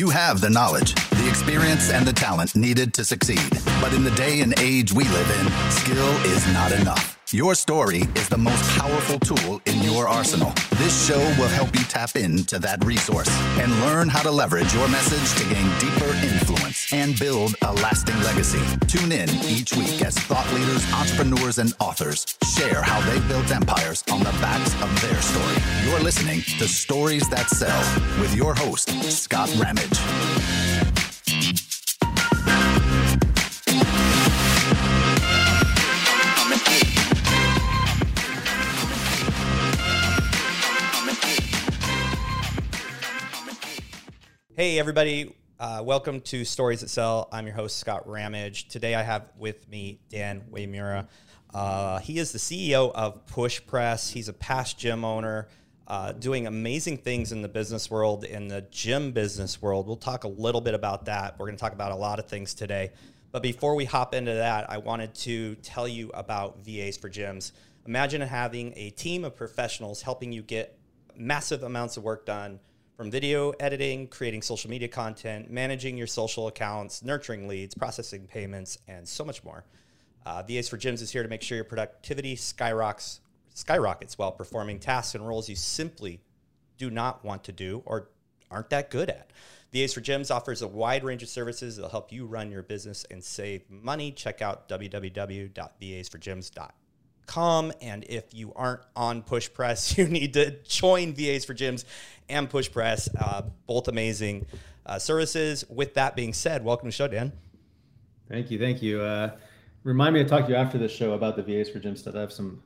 You have the knowledge, the experience, and the talent needed to succeed. But in the day and age we live in, skill is not enough. Your story is the most powerful tool in your arsenal. This show will help you tap into that resource and learn how to leverage your message to gain deeper influence and build a lasting legacy. Tune in each week as thought leaders, entrepreneurs, and authors share how they built empires on the backs of their story. You're listening to Stories That Sell with your host, Scott Ramage. Hey, everybody. Uh, welcome to Stories That Sell. I'm your host, Scott Ramage. Today I have with me Dan Uyemura. Uh, he is the CEO of Push Press. He's a past gym owner, uh, doing amazing things in the business world, in the gym business world. We'll talk a little bit about that. We're going to talk about a lot of things today. But before we hop into that, I wanted to tell you about VAs for Gyms. Imagine having a team of professionals helping you get massive amounts of work done from video editing, creating social media content, managing your social accounts, nurturing leads, processing payments, and so much more. Uh, VAs for Gyms is here to make sure your productivity skyrockets, skyrockets while performing tasks and roles you simply do not want to do or aren't that good at. VAs for Gyms offers a wide range of services that'll help you run your business and save money. Check out www.vasforgyms.com And if you aren't on Push Press, you need to join VAs for Gyms and Push Press, uh, both amazing uh, services. With that being said, welcome to the show, Dan. Thank you. Thank you. Uh, remind me to talk to you after the show about the VAs for Gyms stuff. I have some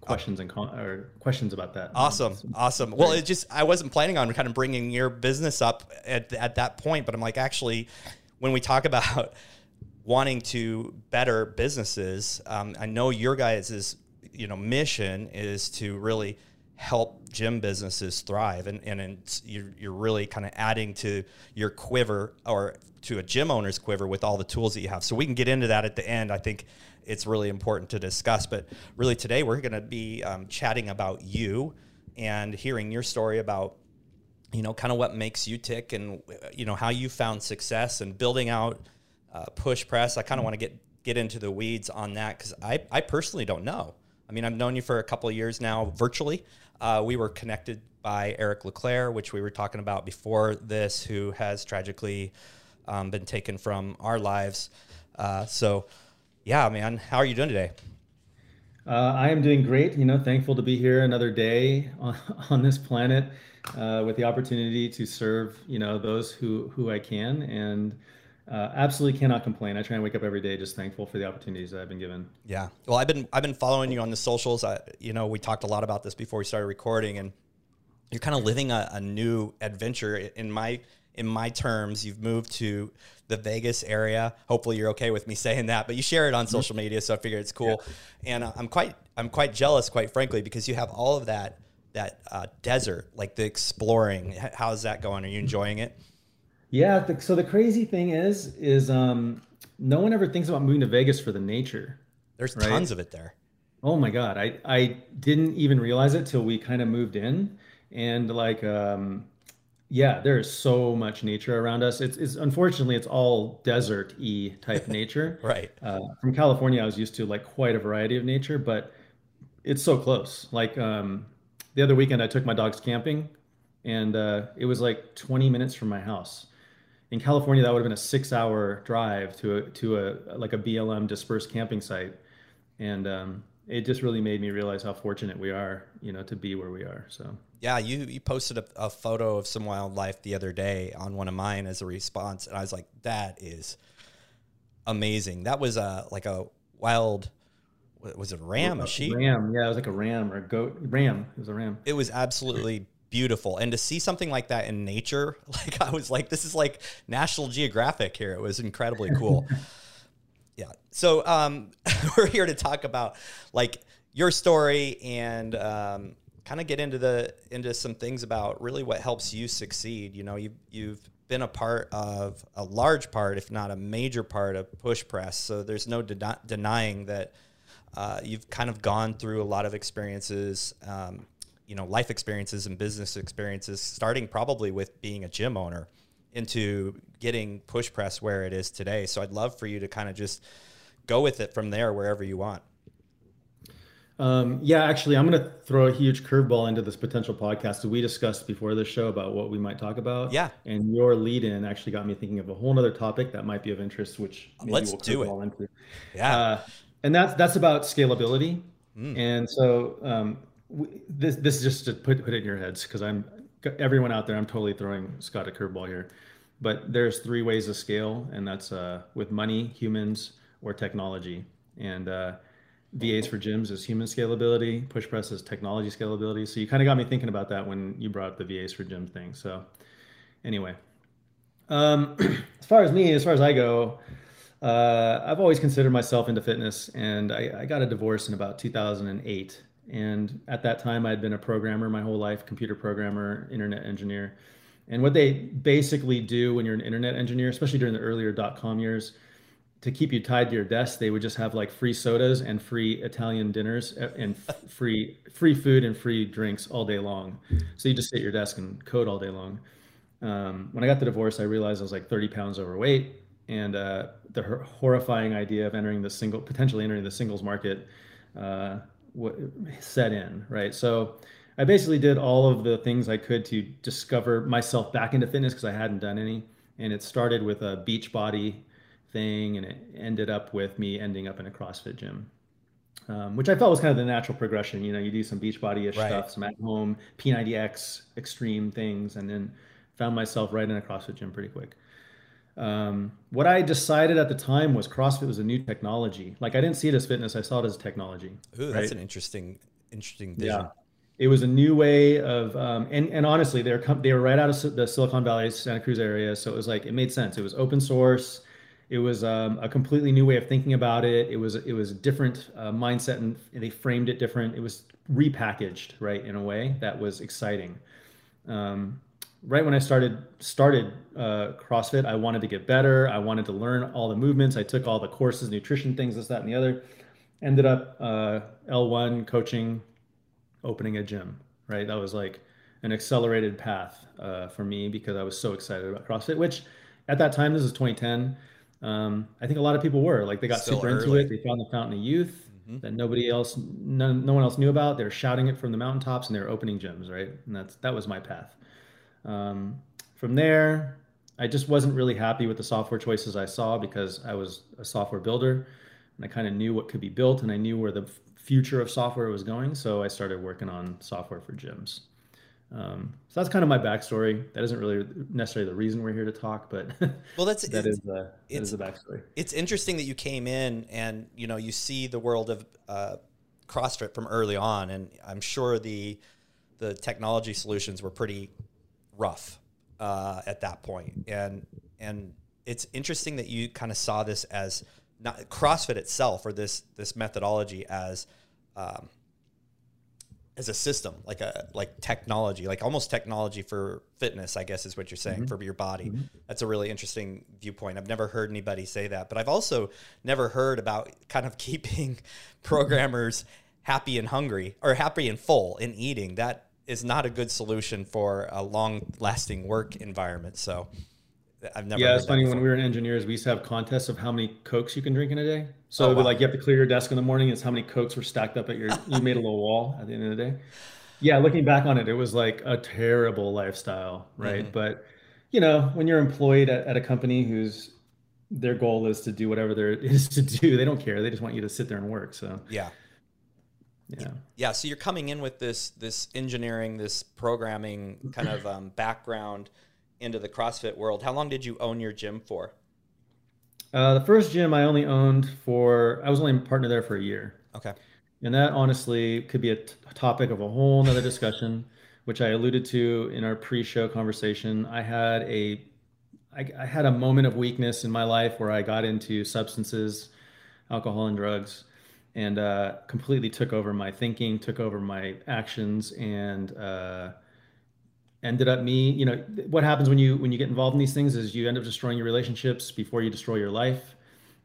questions and con- or questions about that. Awesome, awesome. Well, it just I wasn't planning on kind of bringing your business up at at that point, but I'm like actually when we talk about wanting to better businesses, um, I know your guys' you know mission is to really help gym businesses thrive, and and you're, you're really kind of adding to your quiver or to a gym owner's quiver with all the tools that you have. So we can get into that at the end. I think it's really important to discuss. But really today we're going to be um, chatting about you and hearing your story about you know kind of what makes you tick and you know how you found success and building out uh, push press. I kind of want to get get into the weeds on that because I, I personally don't know. I mean, I've known you for a couple of years now virtually. Uh, we were connected by Eric LeClaire, which we were talking about before this, who has tragically um, been taken from our lives. Uh, so, yeah, man, how are you doing today? Uh, I am doing great. You know, thankful to be here another day on, on this planet uh, with the opportunity to serve, you know, those who who I can and uh, absolutely cannot complain. I try and wake up every day just thankful for the opportunities that I've been given. Yeah. Well, I've been I've been following you on the socials. I, you know, we talked a lot about this before we started recording, and you're kind of living a, a new adventure in my in my terms. You've moved to the Vegas area. Hopefully, you're okay with me saying that. But you share it on mm-hmm. social media, so I figure it's cool. Yeah. And uh, I'm quite I'm quite jealous, quite frankly, because you have all of that that uh, desert, like the exploring. How's that going? Are you enjoying it? Yeah. The, so the crazy thing is, is um, no one ever thinks about moving to Vegas for the nature. There's right? tons of it there. Oh my God. I, I didn't even realize it till we kind of moved in. And like, um, yeah, there is so much nature around us. It's, it's unfortunately it's all desert y type nature. right. Uh, from California, I was used to like quite a variety of nature, but it's so close. Like um, the other weekend, I took my dogs camping, and uh, it was like 20 minutes from my house in California, that would have been a six-hour drive to a to a like a BLM dispersed camping site, and um, it just really made me realize how fortunate we are, you know, to be where we are. So yeah, you you posted a, a photo of some wildlife the other day on one of mine as a response, and I was like, that is amazing. That was a like a wild. Was it a ram? A sheep? Ram, yeah, it was like a ram or a goat. Ram, it was a ram. It was absolutely beautiful. And to see something like that in nature, like I was like, this is like National Geographic here. It was incredibly cool. yeah. So um, we're here to talk about like your story and um, kind of get into the into some things about really what helps you succeed. You know, you you've been a part of a large part, if not a major part of push press. So there's no de- denying that uh, you've kind of gone through a lot of experiences. Um, you know life experiences and business experiences starting probably with being a gym owner into getting push press where it is today. So I'd love for you to kind of just go with it from there wherever you want. Um, yeah, actually, I'm going to throw a huge curveball into this potential podcast that we discussed before the show about what we might talk about. Yeah. And your lead in actually got me thinking of a whole other topic that might be of interest, which maybe Let's we'll do it. Into. Yeah. Uh, and that's, that's about scalability. Mm. And so um, this, this is just to put, put it in your heads because I'm everyone out there, I'm totally throwing Scott a curveball here. But there's three ways to scale, and that's uh, with money, humans, or technology. And uh, VAs for gyms is human scalability, push press is technology scalability. So you kind of got me thinking about that when you brought up the VAs for gym thing. So anyway, um, as far as me, as far as I go, uh, I've always considered myself into fitness, and I, I, got a divorce in about 2008. And at that time, I'd been a programmer my whole life, computer programmer, internet engineer. And what they basically do when you're an internet engineer, especially during the earlier dot com years, to keep you tied to your desk, they would just have like free sodas and free Italian dinners uh, and free free food and free drinks all day long. So you just sit at your desk and code all day long. Um, when I got the divorce, I realized I was like 30 pounds overweight, and uh, the horrifying idea of entering the single, potentially entering the singles market, uh, set in. Right, so. I basically did all of the things I could to discover myself back into fitness because I hadn't done any. And it started with a Beachbody thing, and it ended up with me ending up in a CrossFit gym, um, which I felt was kind of the natural progression. You know, you do some Beachbody-ish right. stuff, some at home P90X extreme things, and then found myself right in a CrossFit gym pretty quick. Um, what I decided at the time was CrossFit was a new technology. Like I didn't see it as fitness; I saw it as technology. Ooh, right? that's an interesting, interesting vision. Yeah it was a new way of um, and and honestly they're they were right out of the silicon valley santa cruz area so it was like it made sense it was open source it was um, a completely new way of thinking about it. It was it was a different uh, mindset, and they framed it different. It was repackaged, right, in a way that was exciting. Um, right when I started started uh, CrossFit, I wanted to get better. I wanted to learn all the movements. I took all the courses, nutrition things, this, that, and the other. Ended up uh, L1 coaching, opening a gym. Right, that was like an accelerated path uh, for me because I was so excited about CrossFit. Which at that time, this is 2010 um, I think a lot of people were like they got Still super early. into it. They found the fountain of youth mm-hmm. that nobody else, no, no one else knew about. They're shouting it from the mountaintops and they're opening gyms, right? And that's that was my path. Um, from there, I just wasn't really happy with the software choices I saw because I was a software builder and I kind of knew what could be built and I knew where the future of software was going. So I started working on software for gyms. Um, so that's kind of my backstory. That isn't really necessarily the reason we're here to talk, but well, that's that is the that is the backstory. It's interesting that you came in and you know you see the world of uh, CrossFit from early on, and I'm sure the the technology solutions were pretty rough uh, at that point, and and it's interesting that you kind of saw this as not CrossFit itself or this this methodology as um, as a system, like a like technology, like almost technology for fitness, I guess is what you're saying mm-hmm. for your body. Mm-hmm. That's a really interesting viewpoint. I've never heard anybody say that, but I've also never heard about kind of keeping programmers happy and hungry or happy and full in eating. That is not a good solution for a long lasting work environment. So I've never. Yeah, it's funny before. when we were in engineers, we used to have contests of how many cokes you can drink in a day. So oh, wow. like you have to clear your desk in the morning. It's how many cokes were stacked up at your. you made a little wall at the end of the day. Yeah, looking back on it, it was like a terrible lifestyle, right? Mm-hmm. But you know, when you're employed at, at a company whose their goal is to do whatever there is to do, they don't care. They just want you to sit there and work. So yeah. Yeah. Yeah. So you're coming in with this this engineering, this programming kind of um, background into the CrossFit world. How long did you own your gym for? Uh, the first gym I only owned for, I was only a partner there for a year. Okay. And that honestly could be a t- topic of a whole nother discussion, which I alluded to in our pre-show conversation. I had a, I, I had a moment of weakness in my life where I got into substances, alcohol and drugs, and uh, completely took over my thinking, took over my actions, and uh, ended up me you know what happens when you when you get involved in these things is you end up destroying your relationships before you destroy your life.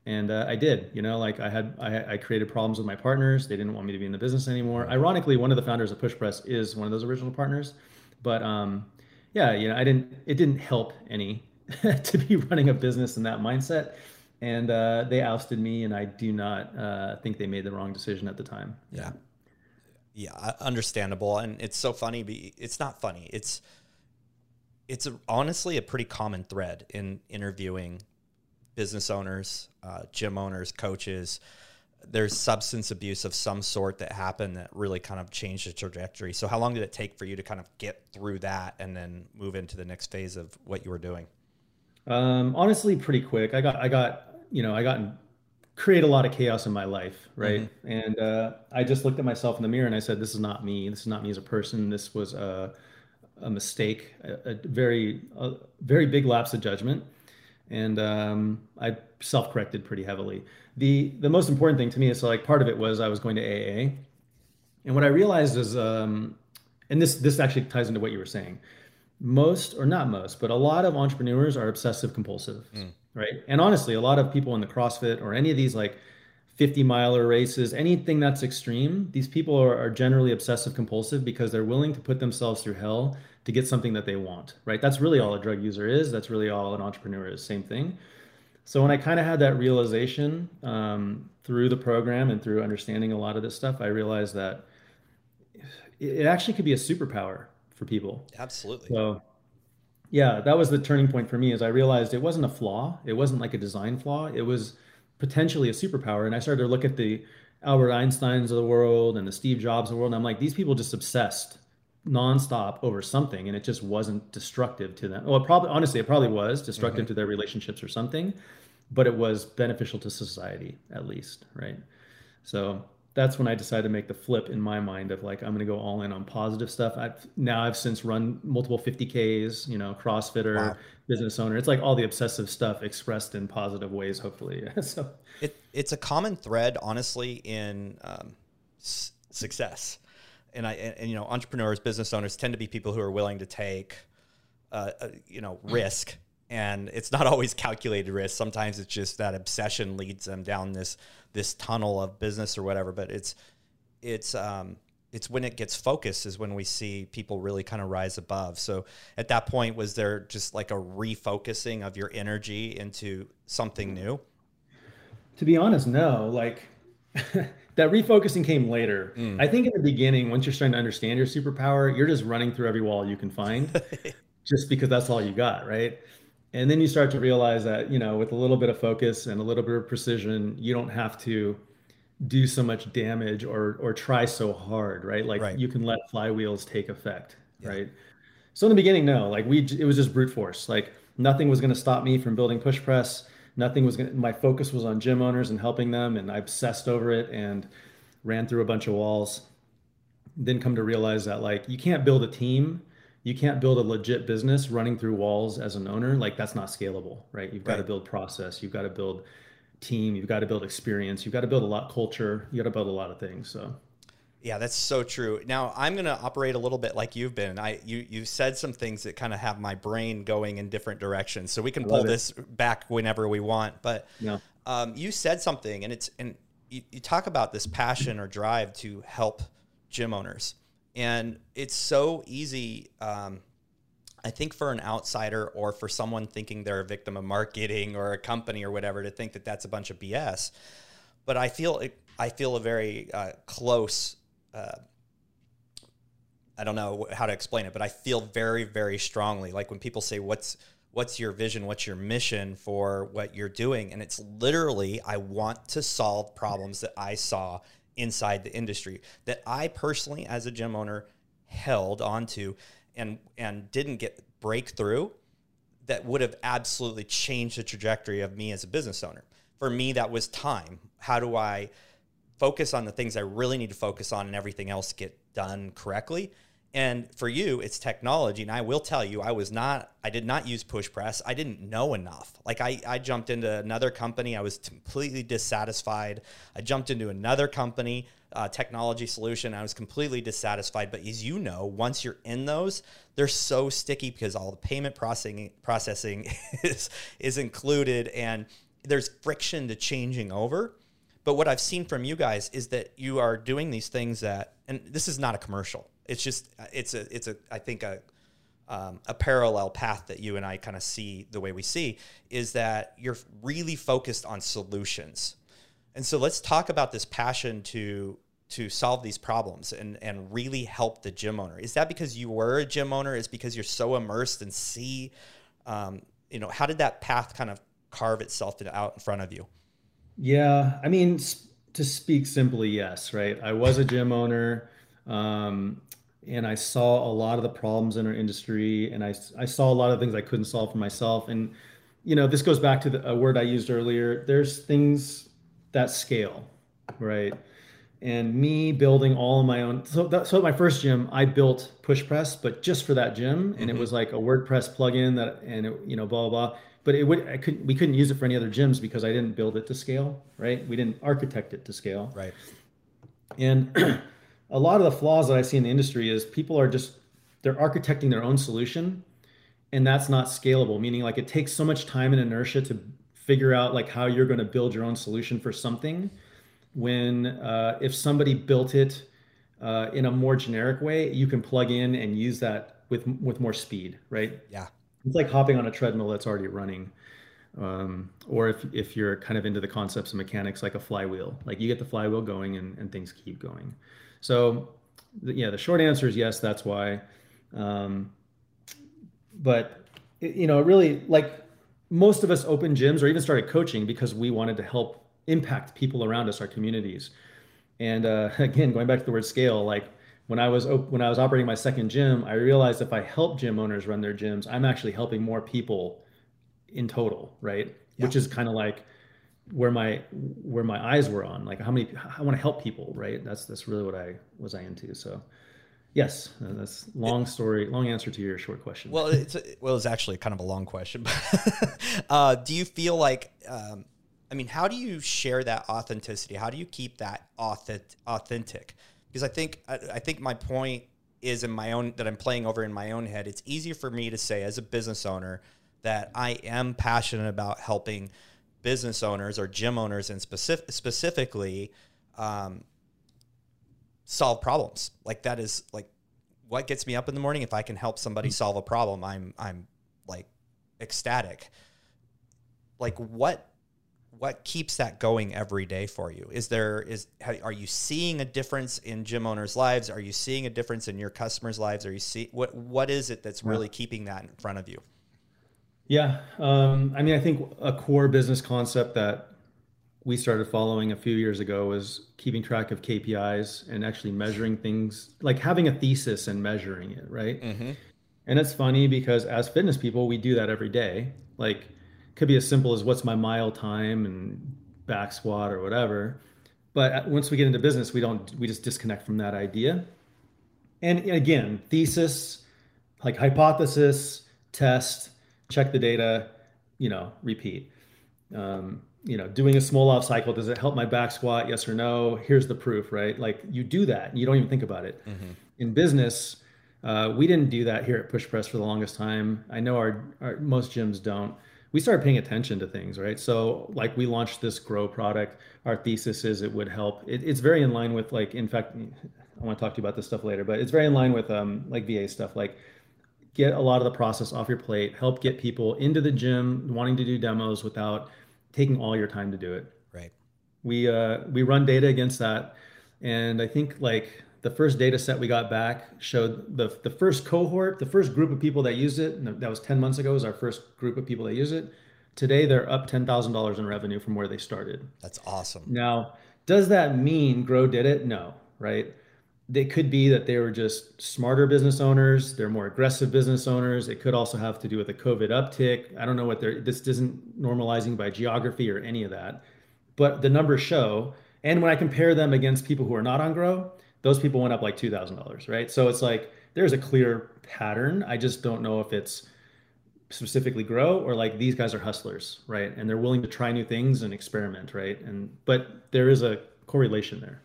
And uh, i did you know like i had I, I, created problems with my partners. They didn't want me to be in the business anymore. Ironically one of the founders of push press is one of those original partners. But um yeah you know i didn't it didn't help any to be running a business in that mindset. And uh, they ousted me, and I do not uh, think they made the wrong decision at the time. Yeah. Yeah, understandable. And it's so funny. But it's not funny. It's it's a, honestly a pretty common thread in interviewing business owners, uh, gym owners, coaches. There's substance abuse of some sort that happened that really kind of changed the trajectory. So, how long did it take for you to kind of get through that and then move into the next phase of what you were doing? Um, honestly, pretty quick. I got, I got, you know, I got create a lot of chaos in my life, right? Mm-hmm. And uh, I just looked at myself in the mirror and I said, "This is not me. This is not me as a person. This was a, a mistake, a, a very, a very big lapse of judgment." and um, I self-corrected pretty heavily. the The most important thing to me is so like part of it was I was going to AA, and what I realized is, um, and this this actually ties into what you were saying. Most, or not most, but a lot of entrepreneurs are obsessive compulsive, mm. Right? And honestly, a lot of people in the CrossFit or any of these like 50 miler races, anything that's extreme, these people are, are generally obsessive compulsive because they're willing to put themselves through hell to get something that they want, right? That's really all a drug user is. That's really all an entrepreneur is. Same thing. So when I kind of had that realization um, through the program and through understanding a lot of this stuff, I realized that it actually could be a superpower for people. Absolutely. So yeah, that was the turning point for me. As I realized it wasn't a flaw. It wasn't like a design flaw. It was potentially a superpower. And I started to look at the Albert Einsteins of the world and the Steve Jobs of the world. And I'm like, these people just obsessed nonstop over something and it just wasn't destructive to them. Well, it probably honestly it probably was destructive mm-hmm. to their relationships or something, but it was beneficial to society at least, right? So that's when I decided to make the flip in my mind of like I'm going to go all in on positive stuff. I've now I've since run multiple 50ks, you know, CrossFitter, wow. business owner. It's like all the obsessive stuff expressed in positive ways, hopefully. so it, it's a common thread, honestly, in um, s- success and I and, and, you know entrepreneurs, business owners tend to be people who are willing to take, uh, uh, you know, risk, and it's not always calculated risk. Sometimes it's just that obsession leads them down this this tunnel of business or whatever. But it's it's um, it's when it gets focused is when we see people really kind of rise above. So at that point, was there just like a refocusing of your energy into something new? To be honest, no. Like that refocusing came later. Mm. I think in the beginning, once you're starting to understand your superpower, you're just running through every wall you can find, just because that's all you got, right? And then you start to realize that you know, with a little bit of focus and a little bit of precision, you don't have to do so much damage or or try so hard, right? Like right. you can let flywheels take effect, yeah. right? So in the beginning, no, like we, it was just brute force. Like nothing was going to stop me from building push press nothing was going to, my focus was on gym owners and helping them. And I obsessed over it and ran through a bunch of walls. Then come to realize that like you can't build a team, you can't build a legit business running through walls as an owner. Like that's not scalable, right? You've got right. to build process, you've got to build team, you've got to build experience, you've got to build a lot culture, you got to build a lot of things. So yeah, that's so true. Now I'm going to operate a little bit like you've been. I you you said some things that kind of have my brain going in different directions, so we can pull this back whenever we want. But yeah. um, you said something, and it's and you, you talk about this passion or drive to help gym owners, and it's so easy. Um, I think for an outsider or for someone thinking they're a victim of marketing or a company or whatever to think that that's a bunch of BS. But I feel I feel a very uh, close uh, I don't know how to explain it, but I feel very, very strongly like when people say, "What's what's your vision? What's your mission for what you're doing?" and it's literally, I want to solve problems that I saw inside the industry that I personally, as a gym owner, held onto and and didn't get breakthrough that would have absolutely changed the trajectory of me as a business owner. For me, that was time. How do I focus on the things I really need to focus on and everything else get done correctly. And for you, it's technology. And I will tell you, I was not, I did not use push press. I didn't know enough. Like I, I jumped into another company. I was completely dissatisfied. I jumped into another company, uh, technology solution. I was completely dissatisfied. But as you know, once you're in those, they're so sticky because all the payment processing processing is, is included and there's friction to changing over. But what I've seen from you guys is that you are doing these things that, and this is not a commercial. It's just, it's a, it's a, I think a, um, a parallel path that you and I kind of see the way we see is that you're really focused on solutions. And so let's talk about this passion to to solve these problems and and really help the gym owner. Is that because you were a gym owner? Is because you're so immersed and see, um, you know, how did that path kind of carve itself out in front of you? Yeah, I mean, to speak simply, yes, right. I was a gym owner. Um, and I saw a lot of the problems in our industry, and I, I saw a lot of things I couldn't solve for myself. And you know, this goes back to the, a word I used earlier. There's things that scale, right? And me building all of my own. So, that, so my first gym, I built push press, but just for that gym, and mm-hmm. it was like a WordPress plugin that, and it, you know, blah blah. blah. But it would, I couldn't, we couldn't use it for any other gyms because I didn't build it to scale, right? We didn't architect it to scale, right? And a lot of the flaws that I see in the industry is people are just they're architecting their own solution and that's not scalable meaning like it takes so much time and inertia to figure out like how you're going to build your own solution for something when uh, if somebody built it uh, in a more generic way you can plug in and use that with with more speed right? Yeah. It's like hopping on a treadmill that's already running um, or if, if you're kind of into the concepts of mechanics like a flywheel. Like you get the flywheel going and, and things keep going so, yeah, the short answer is yes. That's why. Um, but you know, really, like most of us opened gyms or even started coaching because we wanted to help impact people around us, our communities. And uh, again, going back to the word scale, like when I was op- when I was operating my second gym, I realized if I help gym owners run their gyms, I'm actually helping more people in total, right? Yeah. Which is kind of like where my where my eyes were on like how many i want to help people right? That's that's really what i was i into so yes uh, that's long story long answer to your short question. Well it's well it's actually kind of a long question uh, do you feel like um, i mean how do you share that authenticity? How do you keep that authentic? Because i think I, I think my point is in my own that i'm playing over in my own head it's easier for me to say as a business owner that i am passionate about helping business owners or gym owners and specific, specifically um, solve problems. Like that is like what gets me up in the morning. If I can help somebody mm-hmm. solve a problem, I'm I'm like ecstatic. Like what what keeps that going every day for you? Is there is are you seeing a difference in gym owners' lives? Are you seeing a difference in your customers' lives? Are you see what what is it that's really keeping that in front of you? Yeah. Um, I mean, I think a core business concept that we started following a few years ago was keeping track of KPIs and actually measuring things, like having a thesis and measuring it, right? Mm-hmm. And it's funny because as fitness people, we do that every day. Like, could be as simple as what's my mile time and back squat or whatever. But once we get into business, we don't, we just disconnect from that idea. And again, thesis, like hypothesis, test, check the data, you know, repeat. Um, you know, doing a small off cycle, does it help my back squat? Yes or no? Here's the proof, right? Like you do that and you don't even think about it. Mm-hmm. In business, uh, we didn't do that here at Push Press for the longest time. I know our, our most gyms don't. We started paying attention to things, right? So, like, we launched this Grow product. Our thesis is it would help. It, it's very in line with, like, in fact, I want to talk to you about this stuff later, but it's very in line with, um, like, VA stuff. Like, get a lot of the process off your plate, help get people into the gym wanting to do demos without taking all your time to do it. Right. We uh, we run data against that, and I think like the first data set we got back showed the the first cohort, the first group of people that used it, that was 10 months ago, was our first group of people that use it. Today they're up ten thousand dollars in revenue from where they started. That's awesome. Now, does that mean Grow did it? No, right? They could be that they were just smarter business owners they're more aggressive business owners. It could also have to do with the covid uptick. I don't know what they're this isn't normalizing by geography or any of that but the numbers show and when i compare them against people who are not on grow those people went up like $2000 right? So it's like there's a clear pattern. I just don't know if it's specifically grow or like these guys are hustlers right? And they're willing to try new things and experiment right? And but there is a correlation there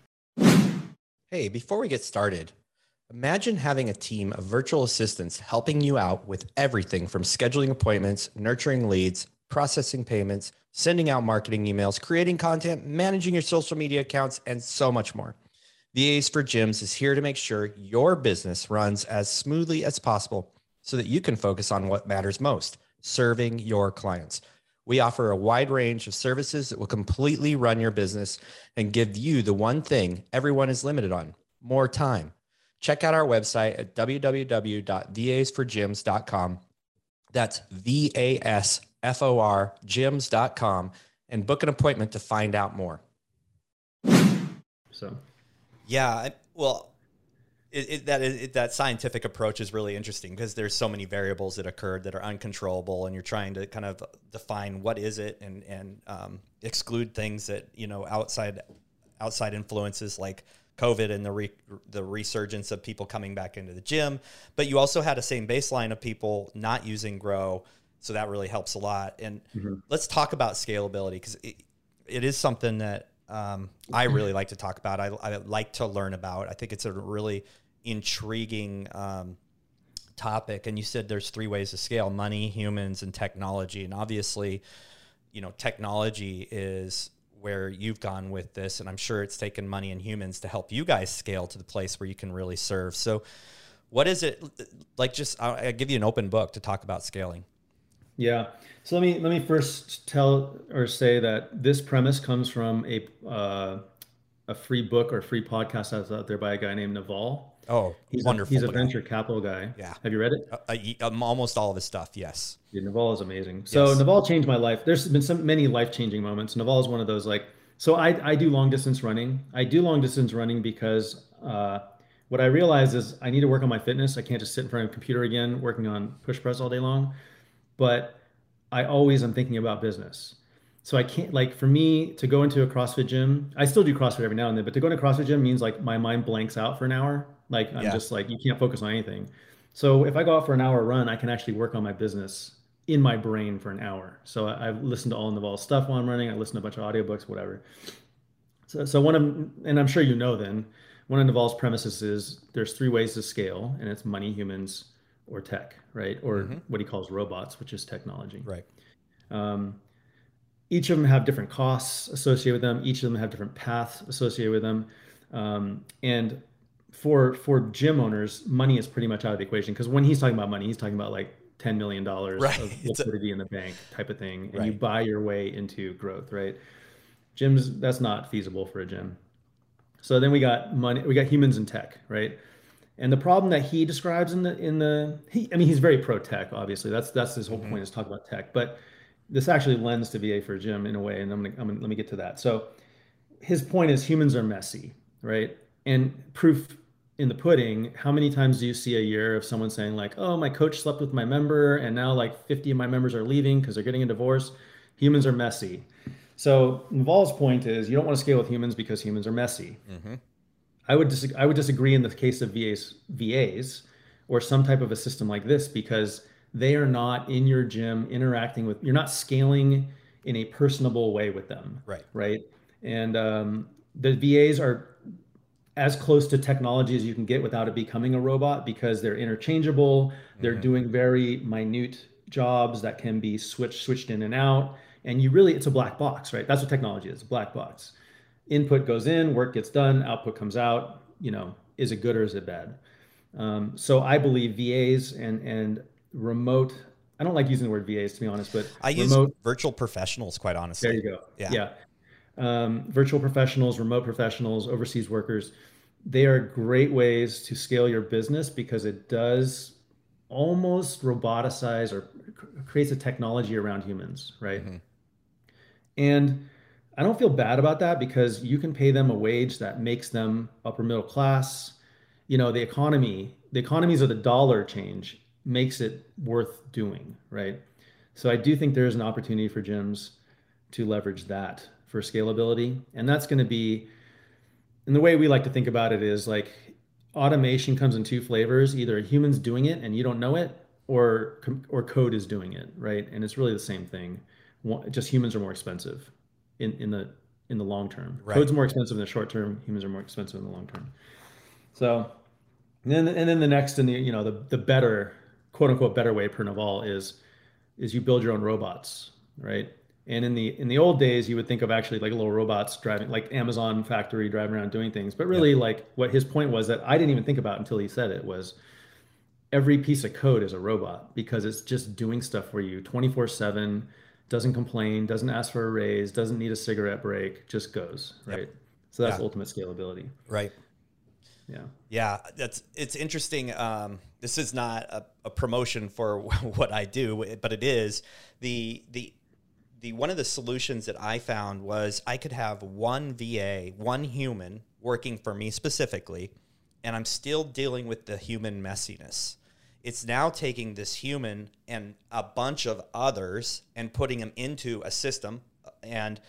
Hey, before we get started, imagine having a team of virtual assistants helping you out with everything from scheduling appointments, nurturing leads, processing payments, sending out marketing emails, creating content, managing your social media accounts, and so much more. VAs for Gyms is here to make sure your business runs as smoothly as possible so that you can focus on what matters most serving your clients. We offer a wide range of services that will completely run your business and give you the one thing everyone is limited on more time. Check out our website at www.vasforgyms.com. That's V A S F O R gyms.com and book an appointment to find out more. So, yeah, well, it, it, that it, that scientific approach is really interesting because there's so many variables that occurred that are uncontrollable, and you're trying to kind of define what is it and and um, exclude things that you know outside outside influences like COVID and the re, the resurgence of people coming back into the gym. But you also had a same baseline of people not using Grow, so that really helps a lot. And mm-hmm. let's talk about scalability because it, it is something that um, I really like to talk about. I, I, like to learn about. I think it's a really intriguing um, topic. And you said there's three ways to scale: money, humans, and technology. And obviously, you know, technology is where you've gone with this, and I'm sure it's taken money and humans to help you guys scale to the place where you can really serve. So, what is it like? Just I'll give you an open book to talk about scaling. Yeah. So let me let me first tell or say that this premise comes from a uh, a free book or free podcast that's out there by a guy named Naval. Oh, he's wonderful! A, he's a venture capital guy. Yeah. Have you read it? Uh, um, almost all of his stuff. Yes. Yeah, Naval is amazing. So yes. Naval changed my life. There's been some many life changing moments. Naval is one of those like. So I I do long distance running. I do long distance running because. Uh, what I realize is I need to work on my fitness. I can't just sit in front of a computer again working on push press all day long but I always am thinking about business. So I can't like for me to go into a CrossFit gym. I still do CrossFit every now and then, but to go into a CrossFit gym means like my mind blanks out for an hour. Like I'm yeah. just like you can't focus on anything. So if I go out for an hour run, I can actually work on my business in my brain for an hour. So I, have listened to all Naval's stuff while I'm running. I listen to a bunch of audiobooks, whatever. So, so one of, and I'm sure you know then, one of Naval's premises is there's three ways to scale, and it's money, humans, or tech, right? Or mm-hmm. what he calls robots, which is technology. Right. Um, each of them have different costs associated with them. Each of them have different paths associated with them. Um, and for for gym owners, money is pretty much out of the equation because when he's talking about money, he's talking about like ten million dollars right. of liquidity a, in the bank type of thing, and right. you buy your way into growth, right? Gyms, that's not feasible for a gym. So then we got money, we got humans and tech, right? And the problem that he describes in the in the he, I mean he's very pro tech obviously that's that's his whole mm-hmm. point is talk about tech but this actually lends to VA for Gym in a way and I'm gonna, I'm gonna let me get to that so his point is humans are messy right and proof in the pudding how many times do you see a year of someone saying like oh my coach slept with my member and now like 50 of my members are leaving because they're getting a divorce humans are messy so Naval's point is you don't want to scale with humans because humans are messy. Mm-hmm. I would dis- I would disagree in the case of VAs VAs or some type of a system like this because they are not in your gym interacting with you're not scaling in a personable way with them. Right. Right? And um, the vas are as close to technology as you can get without it becoming a robot because they're interchangeable. They're mm-hmm. doing very minute jobs that can be switched switched in and out. And you really it's a black box right? That's what technology is a black box input goes in, work gets done, output comes out. You know, is it good or is it bad? Um, so I believe VAs and and remote. I don't like using the word VAs to be honest, but I remote, use virtual professionals quite honestly. There you go. Yeah. Yeah. Um, virtual professionals, remote professionals, overseas workers, they are great ways to scale your business because it does almost roboticize or creates a technology around humans, right? Mm-hmm. And I don't feel bad about that because you can pay them a wage that makes them upper middle class. You know, the economy, the economies of the dollar change makes it worth doing, right? So I do think there's an opportunity for gyms to leverage that for scalability. And that's going to be, and the way we like to think about it is like automation comes in two flavors either humans doing it and you don't know it, or, or code is doing it, right? And it's really the same thing. Just humans are more expensive in, in the in the long term. Right. Code's more expensive in the short term. Humans are more expensive in the long term. So, and then and then the next and the you know the the better quote unquote better way per Naval is is you build your own robots, right? And in the in the old days, you would think of actually like little robots driving, like Amazon factory driving around doing things. But really, like what his point was that I didn't even think about until he said it was every piece of code is a robot because it's just doing stuff for you 24 7 doesn't complain doesn't ask for a raise doesn't need a cigarette break just goes right yep. so that's yeah. ultimate scalability right yeah yeah that's it's interesting um, this is not a, a promotion for what i do but it is the the the one of the solutions that I found was I could have one VA, one human working for me specifically, and I'm still dealing with the human messiness. It's now taking this human and a bunch of others and putting them into a system and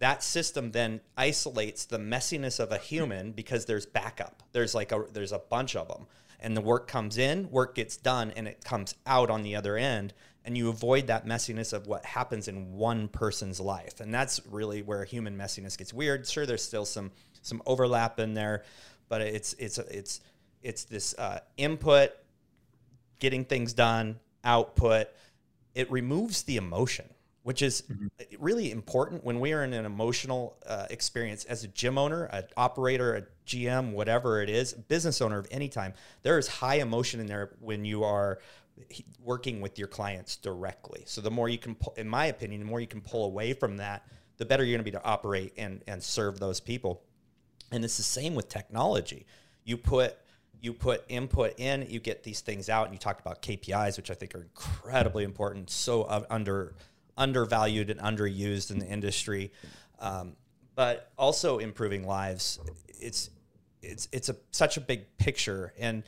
that system then isolates the messiness of a human because there's backup. There's like a there's a bunch of them and the work comes in, work gets done and it comes out on the other end and you avoid that messiness of what happens in one person's life. And that's really where human messiness gets weird. Sure, there's still some some overlap in there, but it's it's it's it's this uh, input, getting things done, output. It removes the emotion, which is mm-hmm. really important when we are in an emotional uh, experience as a gym owner, an operator, a GM, whatever it is, business owner of any time. There is high emotion in there when you are working with your clients directly. So the more you can, pull, in my opinion, the more you can pull away from that, the better you're going to be to operate and and serve those people. And it's the same with technology. You put you put input in, you get these things out, and you talked about KPIs, which I think are incredibly important, so under undervalued and underused in the industry, um, but also improving lives. It's it's it's a such a big picture and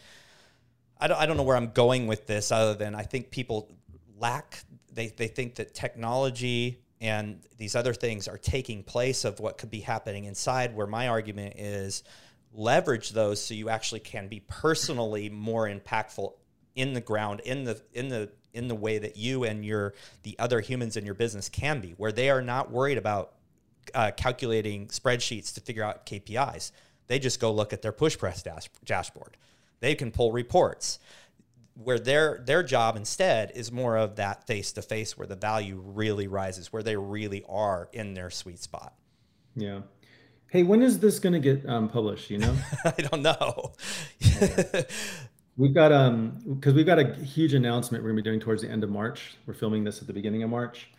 I don't, I don't know where I'm going with this other than I think people lack, they, they think that technology and these other things are taking place of what could be happening inside, where my argument is leverage those so you actually can be personally more impactful in the ground, in the, in the, in the way that you and your the other humans in your business can be, where they are not worried about uh, calculating spreadsheets to figure out KPIs. They just go look at their push press dash- dashboard. They can pull reports where their their job instead is more of that face to face where the value really rises, where they really are in their sweet spot. Yeah. Hey, when is this going to get um, published? You know, I don't know. we've got um because we've got a huge announcement we're going to be doing towards the end of March. We're filming this at the beginning of March.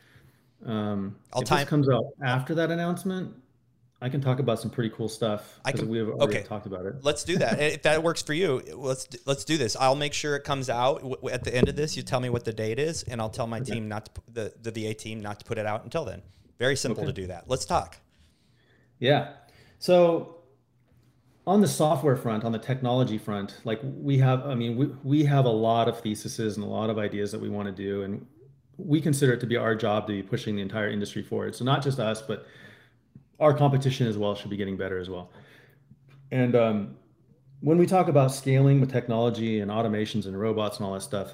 Um, I'll if time- this comes out after that announcement, I can talk about some pretty cool stuff. I can. We've already okay. talked about it. Let's do that. if that works for you, let's let's do this. I'll make sure it comes out at the end of this. You tell me what the date is, and I'll tell my okay. team not to the the VA team not to put it out until then. Very simple okay. to do that. Let's talk. Yeah. So on the software front, on the technology front, like we have, I mean, we, we have a lot of theses and a lot of ideas that we want to do. And we consider it to be our job to be pushing the entire industry forward. So not just us, but our competition as well should be getting better as well. And um, when we talk about scaling with technology and automations and robots and all that stuff,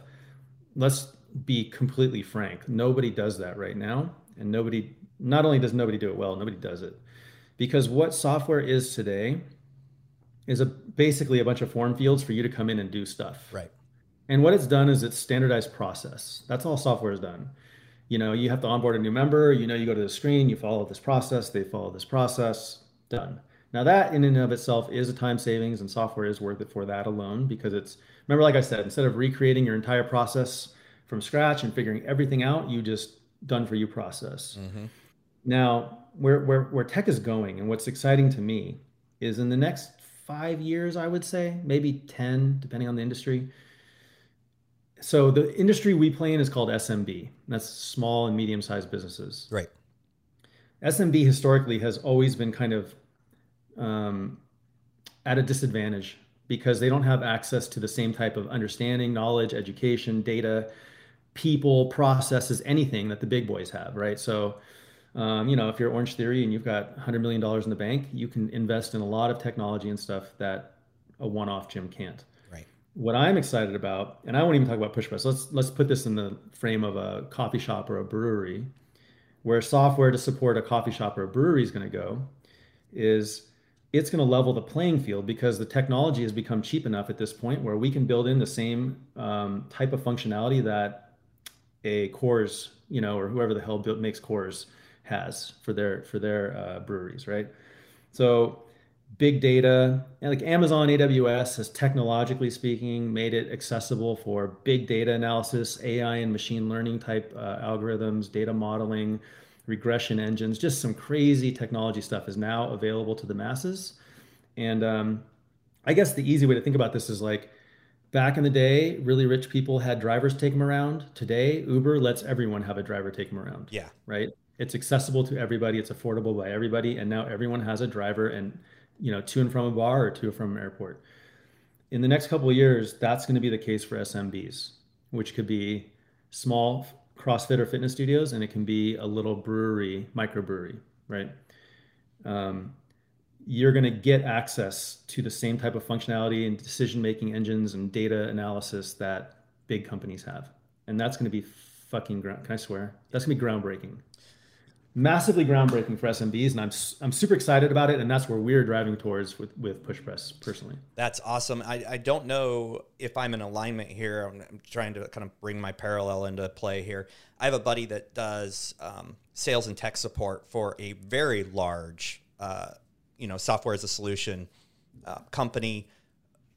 let's be completely frank. Nobody does that right now. And nobody, not only does nobody do it well, nobody does it. Because what software is today is a basically a bunch of form fields for you to come in and do stuff. Right. And what it's done is it's standardized process. That's all software is done you know, you have to onboard a new member, you know, you go to the screen, you follow this process, they follow this process, done. Now that in and of itself is a time savings and software is worth it for that alone because it's remember like I said, instead of recreating your entire process from scratch and figuring everything out, you just done for you process. Mm-hmm. Now, where, where where tech is going and what's exciting to me is in the next five years, I would say, maybe 10, depending on the industry, so the industry we play in is called SMB. That's small and medium sized businesses. Right. SMB historically has always been kind of um, at a disadvantage because they don't have access to the same type of understanding, knowledge, education, data, people, processes, anything that the big boys have, right? So, um, you know, if you're Orange Theory and you've got $100 million in the bank, you can invest in a lot of technology and stuff that a one off gym can't Right. what I'm excited about, and I won't even talk about push press. Let's let's put this in the frame of a coffee shop or a brewery, where software to support a coffee shop or a brewery is going to go, is it's going to level the playing field because the technology has become cheap enough at this point where we can build in the same um, type of functionality that a Coors, you know, or whoever the hell built, makes Coors has for their for their uh, breweries, right? So big data and like amazon aws has technologically speaking made it accessible for big data analysis ai and machine learning type uh, algorithms data modeling regression engines just some crazy technology stuff is now available to the masses. And um, i guess the easy way to think about this is like back in the day really rich people had drivers take them around. Today uber lets everyone have a driver take them around. Yeah. Right it's accessible to everybody it's affordable by everybody and now everyone has a driver and you know, to and from a bar or to and from an airport. In the next couple of years, that's going to be the case for SMBs, which could be small CrossFit or fitness studios, and it can be a little brewery, microbrewery, right? Um, you're going to get access to the same type of functionality and decision making engines and data analysis that big companies have. And that's going to be fucking ground. Can I swear? That's going to be groundbreaking massively groundbreaking for SMBs, and I'm I'm super excited about it, and that's where we're driving towards with with push press personally. That's awesome. I, I don't know if I'm in alignment here. I'm, I'm trying to kind of bring my parallel into play here. I have a buddy that does um, sales and tech support for a very large, uh, you know, software as a solution uh, company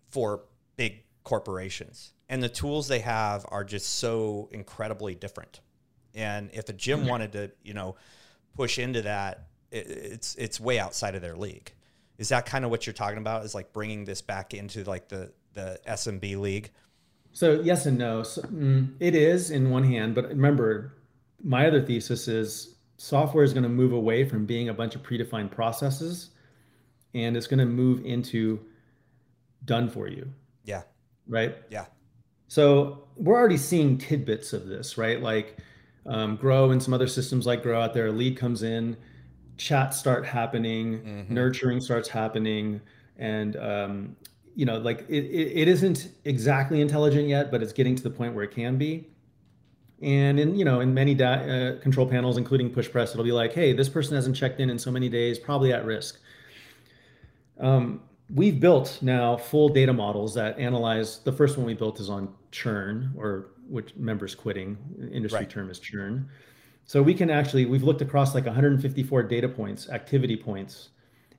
for big corporations, and the tools they have are just so incredibly different. And if a gym wanted to, you know, push into that, it, it's it's way outside of their league. Is that kind of what you're talking about? Is like bringing this back into like the the SMB league? So yes and no. So, mm, it is in one hand, but remember, my other thesis is software is going to move away from being a bunch of predefined processes, and it's going to move into done for you. Yeah. Right. Yeah. So we're already seeing tidbits of this, right? Like um, Grow and some other systems like Grow out there. A lead comes in, chats start happening, mm-hmm. nurturing starts happening, and um, you know, like it, it, it isn't exactly intelligent yet, but it's getting to the point where it can be. And in you know, in many da- uh, control panels, including push press, it'll be like, hey, this person hasn't checked in in so many days, probably at risk. Um, we've built now full data models that analyze. The first one we built is on churn or which members quitting industry right. term is churn. So we can actually we've looked across like 154 data points activity points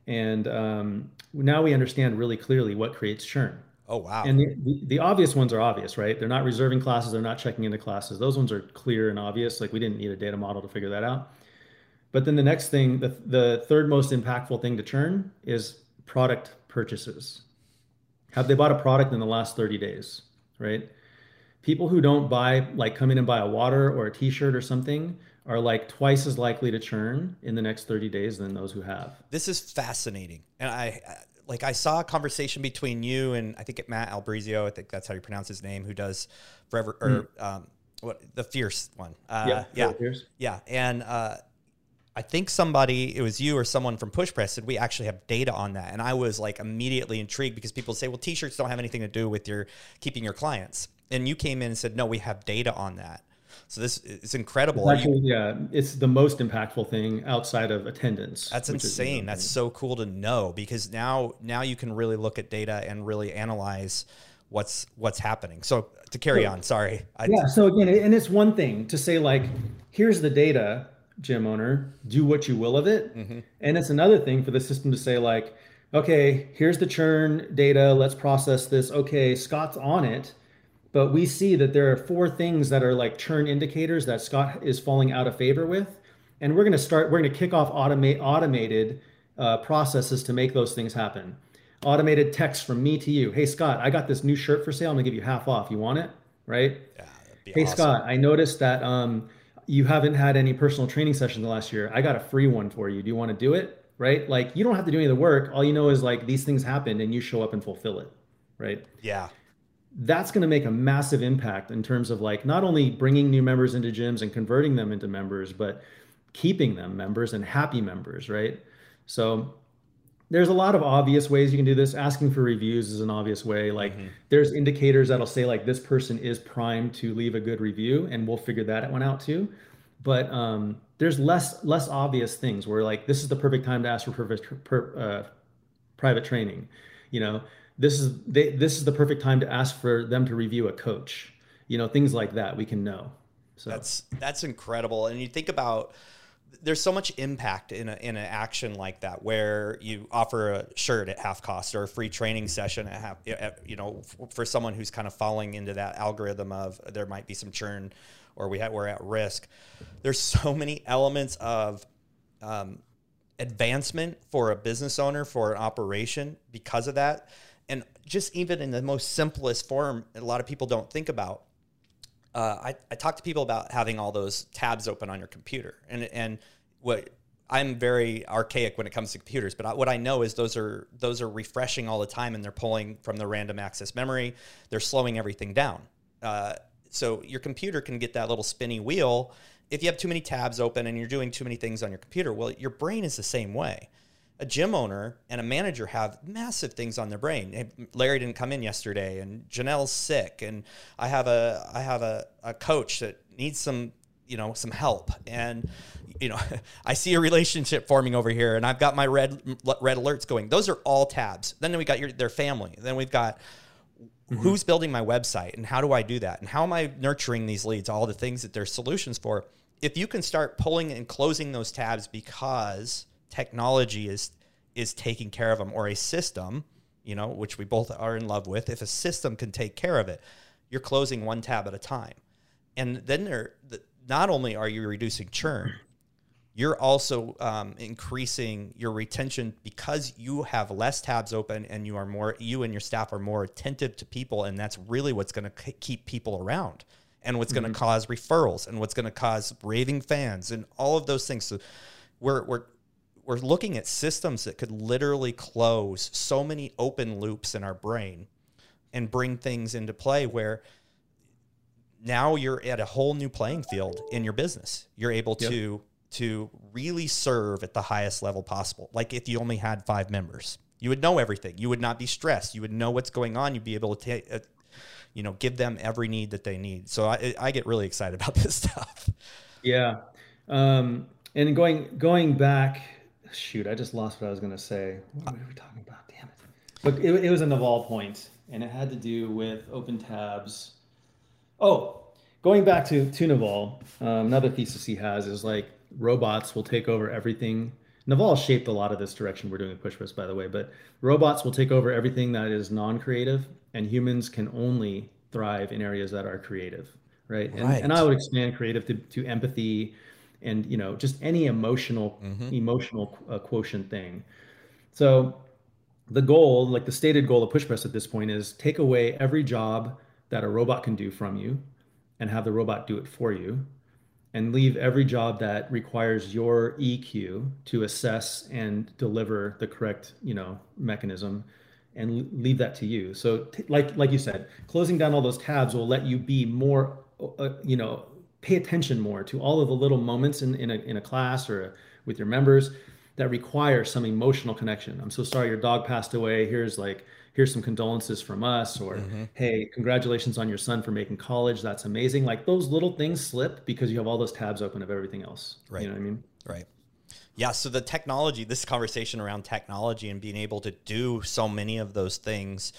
and um, now we understand really clearly what creates churn. Oh wow. And the, the, the, obvious ones are obvious right? They're not reserving classes they're not checking into classes. Those ones are clear and obvious like we didn't need a data model to figure that out. But then the next thing the, the third most impactful thing to churn is product purchases. Have they bought a product in the last 30 days right people who don't buy like come in and buy a water or a t-shirt or something are like twice as likely to churn in the next 30 days than those who have this is fascinating and i like i saw a conversation between you and i think it matt albrizio i think that's how you pronounce his name who does forever or mm. um, what the fierce one uh, yeah yeah fierce. yeah and uh, I think somebody, it was you or someone from Push Press, said we actually have data on that. And I was like immediately intrigued because people say, well, t shirts don't have anything to do with your keeping your clients and you came in and said, no, we have data on that. So this is incredible. It's actually, you, yeah, it's the most impactful thing outside of attendance. That's insane. That's so cool to know because now now you can really look at data and really analyze what's what's happening. So to carry on, sorry. I, yeah. So again, and it's one thing to say like, here's the data, gym owner, do what you will of it, mm-hmm. and it's another thing for the system to say like, okay, here's the churn data. Let's process this. Okay, Scott's on it but we see that there are four things that are like churn indicators that Scott is falling out of favor with. And we're going to start, we're going to kick off automate, automated uh, processes to make those things happen. Automated text from me to you. Hey, Scott, I got this new shirt for sale. I'm going to give you half off. You want it? Right? Yeah, hey, awesome. Scott, I noticed that um, you haven't had any personal training sessions the last year. I got a free one for you. Do you want to do it? Right? Like, you don't have to do any of the work. All you know is like these things happened and you show up and fulfill it. Right? Yeah that's going to make a massive impact in terms of like not only bringing new members into gyms and converting them into members but keeping them members and happy members right? So there's a lot of obvious ways you can do this. Asking for reviews is an obvious way. Like mm-hmm. there's indicators that'll say like this person is primed to leave a good review and we'll figure that one out too. But um, there's less less obvious things where like this is the perfect time to ask for perfect, per, uh, private training you know this is they, this is the perfect time to ask for them to review a coach. You know things like that we can know. So that's that's incredible. And you think about there's so much impact in a, in an action like that where you offer a shirt at half cost or a free training session at half you know for someone who's kind of falling into that algorithm of there might be some churn or we have, we're at risk. There's so many elements of um, advancement for a business owner for an operation because of that just even in the most simplest form a lot of people don't think about uh, I, I talk to people about having all those tabs open on your computer and and what I'm very archaic when it comes to computers, but what I know is those are those are refreshing all the time, and they're pulling from the random access memory. They're slowing everything down. Uh, so your computer can get that little spinny wheel if you have too many tabs open and you're doing too many things on your computer. Well, your brain is the same way a gym owner and a manager have massive things on their brain. Hey, Larry didn't come in yesterday, and Janelle's sick, and I have a I have a, a coach that needs some you know some help, and you know I see a relationship forming over here, and I've got my red red alerts going. Those are all tabs. Then we got your their family. Then we've got Mm-hmm. who's building my website and how do I do that and how am I nurturing these leads, all the things that there's solutions for. If you can start pulling and closing those tabs because technology is is taking care of them or a system, you know, which we both are in love with, if a system can take care of it, you're closing one tab at a time. And then there, not only are you reducing churn, you're also um, increasing your retention because you have less tabs open and you are more, you and your staff are more attentive to people. And that's really what's going to keep people around and what's mm-hmm. going to cause referrals and what's going to cause raving fans and all of those things. So we're, we're, we're looking at systems that could literally close so many open loops in our brain and bring things into play where now you're at a whole new playing field in your business. You're able yep. to to really serve at the highest level possible. Like if you only had 5 members, you would know everything. You would not be stressed. You would know what's going on. You'd be able to take uh, you know, give them every need that they need. So I I get really excited about this stuff. Yeah. Um and going going back shoot, I just lost what I was going to say. What were we talking about? Damn it. But it, it was a Naval point, and it had to do with open tabs. Oh, going back to, to Naval, um, another thesis he has is like robots will take over everything. Naval shaped a lot of this direction we're doing with PushPress, by the way, but robots will take over everything that is non-creative, and humans can only thrive in areas that are creative, right? And, right. and I would expand creative to, to empathy, and you know just any emotional mm-hmm. emotional uh, quotient thing so the goal like the stated goal of push press at this point is take away every job that a robot can do from you and have the robot do it for you and leave every job that requires your eq to assess and deliver the correct you know mechanism and leave that to you so t- like like you said closing down all those tabs will let you be more uh, you know pay attention more to all of the little moments in, in, a, in a class or a, with your members that require some emotional connection. I'm so sorry your dog passed away. Here's like, here's some condolences from us, or mm-hmm. hey, congratulations on your son for making college. That's amazing. Like those little things slip because you have all those tabs open of everything else. Right. You know what I mean? Right. Yeah. So the technology, this conversation around technology and being able to do so many of those things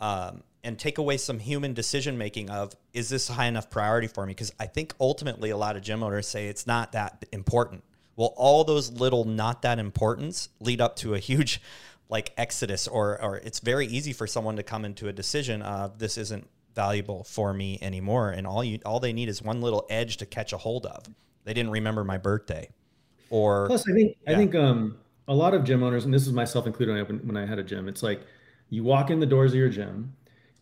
um, and take away some human decision making of is this a high enough priority for me? Because i think ultimately a lot of gym owners say it's not that important. Well all those little not that importance lead up to a huge like exodus or or it's very easy for someone to come into a decision of this isn't valuable for me anymore and all you all they need is one little edge to catch a hold of. They didn't remember my birthday or plus i think yeah. i think um a lot of gym owners and this is myself included when I, when I had a gym it's like you walk in the doors of your gym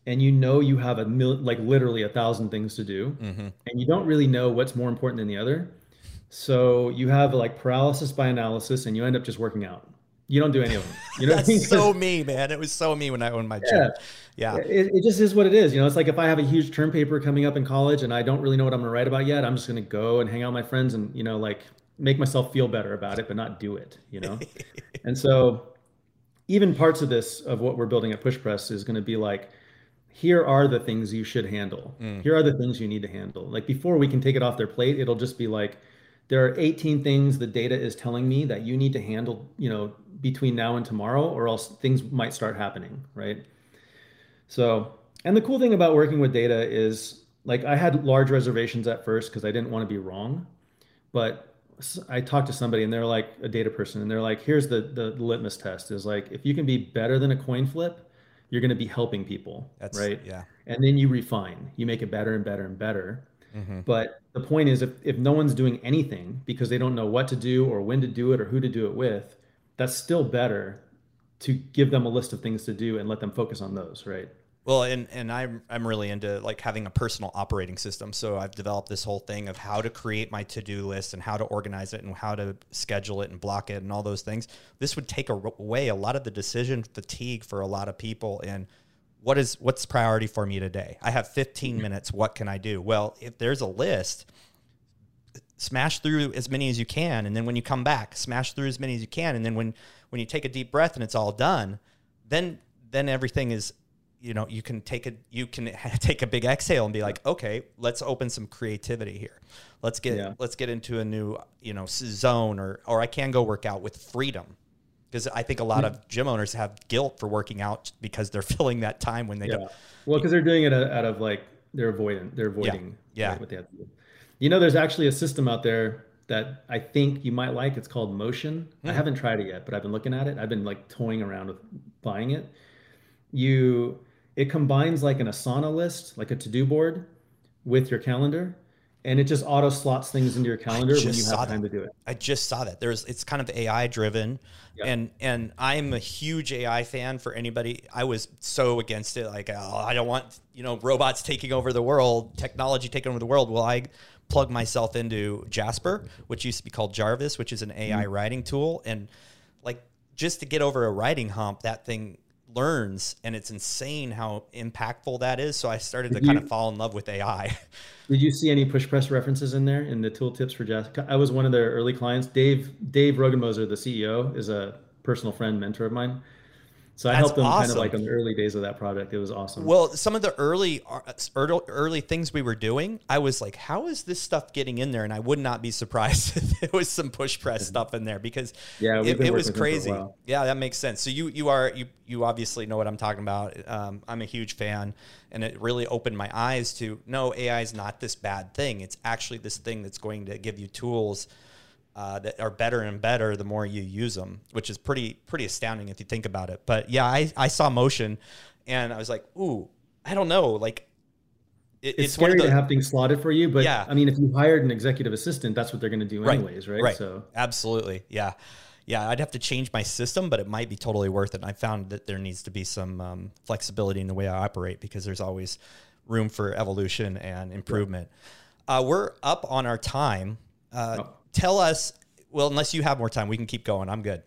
and you know you have a mil- like literally a thousand things to do mm-hmm. and you don't really know what's more important than the other. So you have like paralysis by analysis and you end up just working out. You don't do any of them. You know that's I mean? so me man. It was so me when i owned my gym. Yeah, yeah. It, it, just is what it is you know? It's like if i have a huge term paper coming up in college and i don't really know what i'm going to write about yet i'm just going to go and hang out with my friends and you know like make myself feel better about it but not do it you know? And so even parts of this of what we're building at push press is going to be like here are the things you should handle. Mm. Here are the things you need to handle. Like before we can take it off their plate, it'll just be like, there are 18 things the data is telling me that you need to handle, you know, between now and tomorrow, or else things might start happening, right? So, and the cool thing about working with data is like I had large reservations at first because I didn't want to be wrong. But I talked to somebody and they're like a data person and they're like, here's the the litmus test is like if you can be better than a coin flip, you're going to be helping people, That's, right? Yeah. And then you refine, you make it better and better and better. Mm-hmm. But the point is, if if no one's doing anything because they don't know what to do or when to do it or who to do it with, that's still better to give them a list of things to do and let them focus on those, right? Well, and and I'm I'm really into like having a personal operating system. So I've developed this whole thing of how to create my to-do list and how to organize it and how to schedule it and block it and all those things. This would take away a lot of the decision fatigue for a lot of people and what is what's priority for me today? I have 15 mm-hmm. minutes. What can I do? Well, if there's a list, smash through as many as you can and then when you come back, smash through as many as you can and then when when you take a deep breath and it's all done, then then everything is you know you can take a you can take a big exhale and be like okay let's open some creativity here let's get yeah. let's get into a new you know zone or or i can go work out with freedom because i think a lot of gym owners have guilt for working out because they're filling that time when they yeah. don't well because they're doing it out of like they're avoiding they're avoiding yeah, yeah. what they have to do you know there's actually a system out there that i think you might like it's called motion mm. i hmm. haven't tried it yet but i've been looking at it i've been like toying around with buying it you it combines like an Asana list, like a to-do board with your calendar and it just auto slots things into your calendar when you have time that. to do it. I just saw that. There's it's kind of AI driven. Yep. And and I'm a huge AI fan for anybody. I was so against it like oh, I don't want, you know, robots taking over the world, technology taking over the world. Well, I plug myself into Jasper, which used to be called Jarvis, which is an AI mm-hmm. writing tool and like just to get over a writing hump, that thing learns and it's insane how impactful that is. So i started did to kind of fall in love with ai did you see any push press references in there in the tooltips for jazz i was one of their early clients. Dave dave Rogenmoser, the ceo is a personal friend mentor of mine so I That's helped them awesome. kind of like on the early days of that project. It was awesome. Well, some of the early uh, early things we were doing, I was like, how is this stuff getting in there? And I would not be surprised if there was some push press stuff in there because yeah, it, it was crazy. Yeah, that makes sense. So you you are you you obviously know what I'm talking about. Um, I'm a huge fan, and it really opened my eyes to no AI is not this bad thing. It's actually this thing that's going to give you tools uh, that are better and better the more you use them, which is pretty pretty astounding if you think about it. But yeah, I, I saw motion, and I was like, ooh, I don't know, like. It, it's, it's scary the, to have things slotted for you, but yeah. I mean, if you hired an executive assistant, that's what they're going to do anyways, right? Right. So absolutely, yeah, yeah. I'd have to change my system, but it might be totally worth it. And I found that there needs to be some um, flexibility in the way I operate because there's always room for evolution and improvement. Uh, we're up on our time. Uh, oh tell us. Well, unless you have more time, we can keep going. I'm good.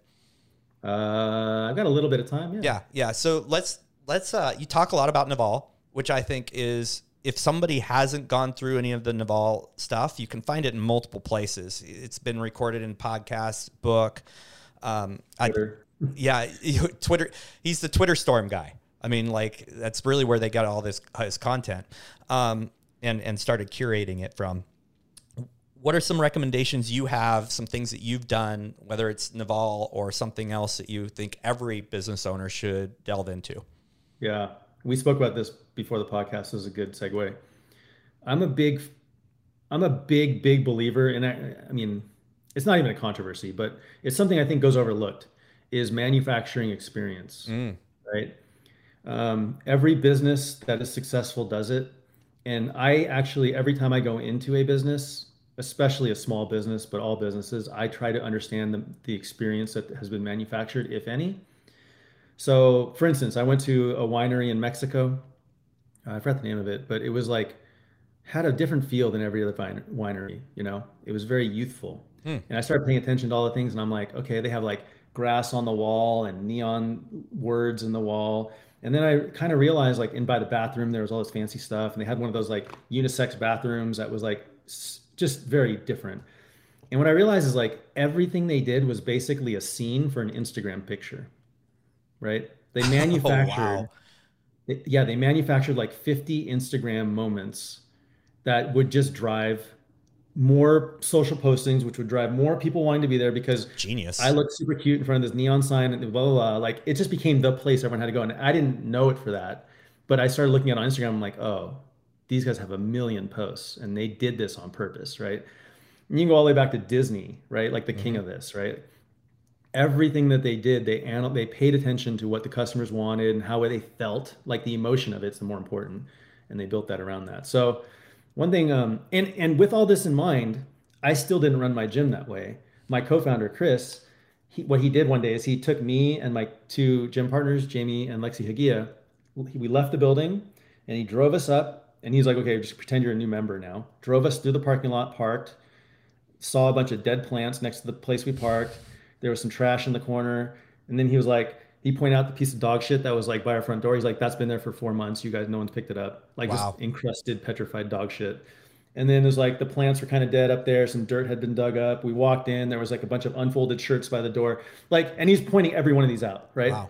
Uh, I've got a little bit of time. Yeah. Yeah. Yeah. So let's let's. Uh, you talk a lot about Naval, which I think is if somebody hasn't gone through any of the Naval stuff, you can find it in multiple places. It's been recorded in podcast, book. Um, Twitter. I, yeah, Twitter. He's the Twitter storm guy. I mean, like that's really where they got all this his content, um, and and started curating it from what are some recommendations you have, some things that you've done, whether it's Naval or something else that you think every business owner should delve into? Yeah, we spoke about this before the podcast. This is a good segue. I'm a big, I'm a big, big believer, and I, I mean, it's not even a controversy, but it's something I think goes overlooked. Is manufacturing experience, mm. right? Um, every business that is successful does it, and I actually every time I go into a business, especially a small business, but all businesses, I try to understand the, the experience that has been manufactured, if any. So, for instance, I went to a winery in Mexico. I forgot the name of it, but it was like had a different feel than every other winery. You know, it was very youthful. Hmm. And I started paying attention to all the things, and I'm like, okay, they have like grass on the wall and neon words in the wall. And then I kind of realized, like, in by the bathroom, there was all this fancy stuff, and they had one of those like unisex bathrooms that was like just very different. And what I realized is like everything they did was basically a scene for an Instagram picture, right? They oh, manufactured, oh, wow. yeah, they manufactured like 50 Instagram moments that would just drive more social postings, which would drive more people wanting to be there because genius. I look super cute in front of this neon sign and blah, blah, blah. Like it just became the place everyone had to go. And I didn't know it for that. But I started looking at on Instagram. I'm like, oh, these guys have a million posts and they did this on purpose, right? And you can go all the way back to Disney, right? Like the mm-hmm. king of this, right? Everything that they did, they anal- they paid attention to what the customers wanted and how they felt. Like the emotion of it's the more important, and they built that around that. So, one thing, um, and and with all this in mind, I still didn't run my gym that way. My co-founder Chris, he, what he did one day is he took me and my two gym partners, Jamie and Lexi Hagia. We left the building, and he drove us up, and he's like, "Okay, just pretend you're a new member now." Drove us through the parking lot, parked saw a bunch of dead plants next to the place we parked. There was some trash in the corner. And then he was like, he pointed out the piece of dog shit that was like by our front door. He's like, that's been there for four months. You guys, no one's picked it up. Like wow. just encrusted, petrified dog shit. And then there's like the plants were kind of dead up there. Some dirt had been dug up. We walked in. There was like a bunch of unfolded shirts by the door. Like, and he's pointing every one of these out, right? Wow.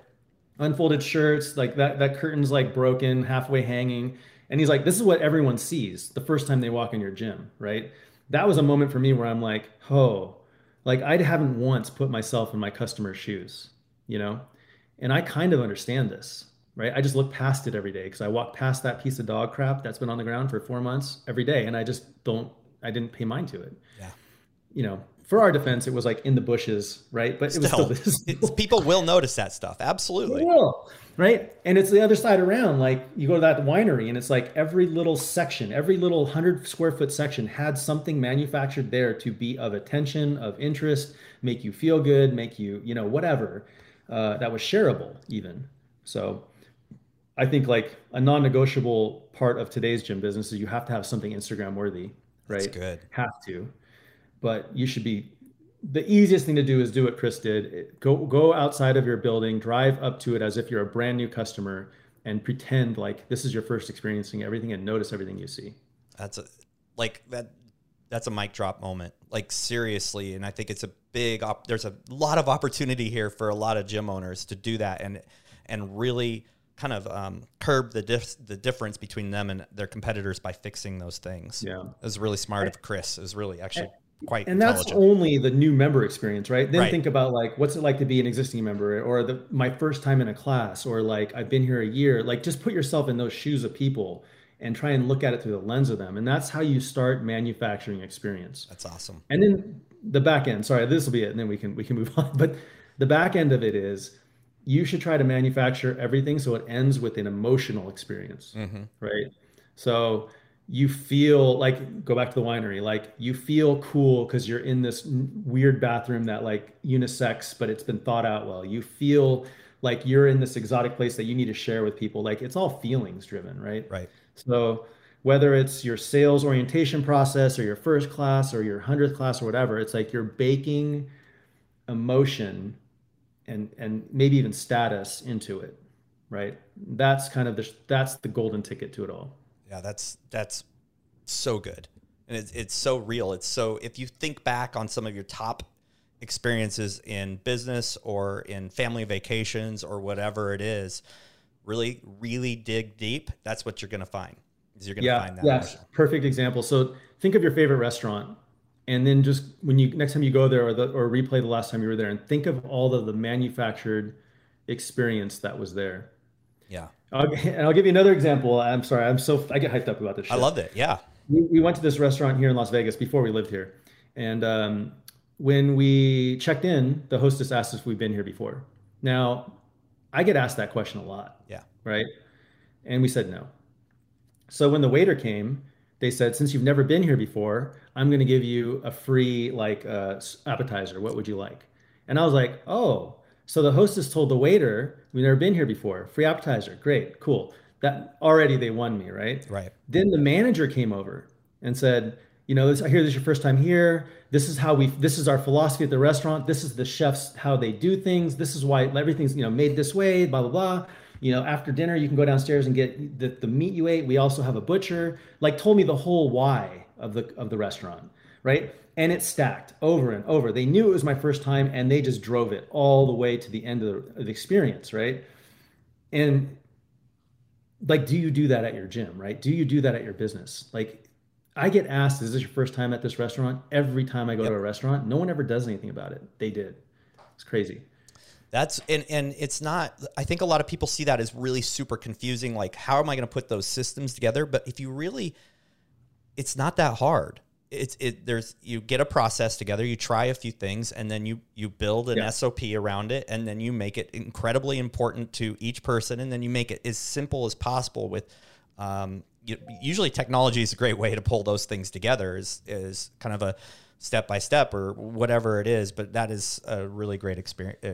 Unfolded shirts, like that that curtain's like broken, halfway hanging. And he's like, this is what everyone sees the first time they walk in your gym, right? that was a moment for me where I'm like, oh, like I haven't once put myself in my customer's shoes, you know? And I kind of understand this, right? I just look past it every day because I walk past that piece of dog crap that's been on the ground for four months every day. And I just don't, I didn't pay mind to it. Yeah. You know, for our defense, it was like in the bushes, right? But it was still people will notice that stuff. Absolutely. They will right? And it's the other side around. Like you go to that winery, and it's like every little section, every little hundred square foot section had something manufactured there to be of attention, of interest, make you feel good, make you, you know, whatever. Uh, that was shareable, even. So, I think like a non-negotiable part of today's gym business is you have to have something Instagram worthy, right? That's good. Have to, but you should be the easiest thing to do is do what Chris did. Go go outside of your building, drive up to it as if you're a brand new customer, and pretend like this is your first experiencing everything, and notice everything you see. That's a like that. That's a mic drop moment. Like seriously, and I think it's a big. Op- there's a lot of opportunity here for a lot of gym owners to do that and and really kind of um, curb the dif- the difference between them and their competitors by fixing those things. Yeah, it was really smart of Chris. It was really actually quite and that's only the new member experience right? Then right. think about like what's it like to be an existing member or the my first time in a class or like i've been here a year. Like just put yourself in those shoes of people and try and look at it through the lens of them. And that's how you start manufacturing experience. That's awesome. And then the back end sorry this will be it and then we can we can move on. But the back end of it is you should try to manufacture everything so it ends with an emotional experience mm-hmm. right? So you feel like go back to the winery like you feel cool because you're in this weird bathroom that like unisex but it's been thought out well. You feel like you're in this exotic place that you need to share with people. Like it's all feelings driven right? Right. So whether it's your sales orientation process or your first class or your 100th class or whatever it's like you're baking emotion and and maybe even status into it right? That's kind of the that's the golden ticket to it all yeah, that's that's so good, and it's it's so real. It's so if you think back on some of your top experiences in business or in family vacations or whatever it is, really really dig deep. That's what you're going to find. Is you're going to yeah, find that. Yes, perfect example. So think of your favorite restaurant and then just when you next time you go there or the, or replay the last time you were there and think of all of the manufactured experience that was there yeah I'll, and I'll give you another example. I'm sorry, I'm so I get hyped up about this. Shit. I loved it. Yeah. We, we went to this restaurant here in Las Vegas before we lived here, and um, when we checked in, the hostess asked us if we've been here before. Now, I get asked that question a lot. Yeah. Right. And we said no. So when the waiter came, they said, since you've never been here before, I'm going to give you a free like uh, appetizer. What would you like? And I was like, oh, so the hostess told the waiter, "We've never been here before. Free appetizer. Great, cool." That already they won me, right? Right. Then the manager came over and said, "You know, this, I hear this is your first time here. This is how we. This is our philosophy at the restaurant. This is the chefs how they do things. This is why everything's you know made this way. Blah blah blah." You know, after dinner, you can go downstairs and get the, the meat you ate. We also have a butcher. Like, told me the whole why of the of the restaurant, right? And it stacked over and over. They knew it was my first time and they just drove it all the way to the end of the, of the, experience, right? And like, do you do that at your gym, right? Do you do that at your business? Like, I get asked, is this your first time at this restaurant? Every time I go yep. to a restaurant, no one ever does anything about it. They did. It's crazy. That's and and it's not I think a lot of people see that as really super confusing like how am I going to put those systems together but if you really it's not that hard it's it there's you get a process together you try a few things and then you you build an Yeah. sop around it and then you make it incredibly important to each person and then you make it as simple as possible with um, you, usually technology is a great way to pull those things together is is kind of a step by step or whatever it is but that is a really great experience uh,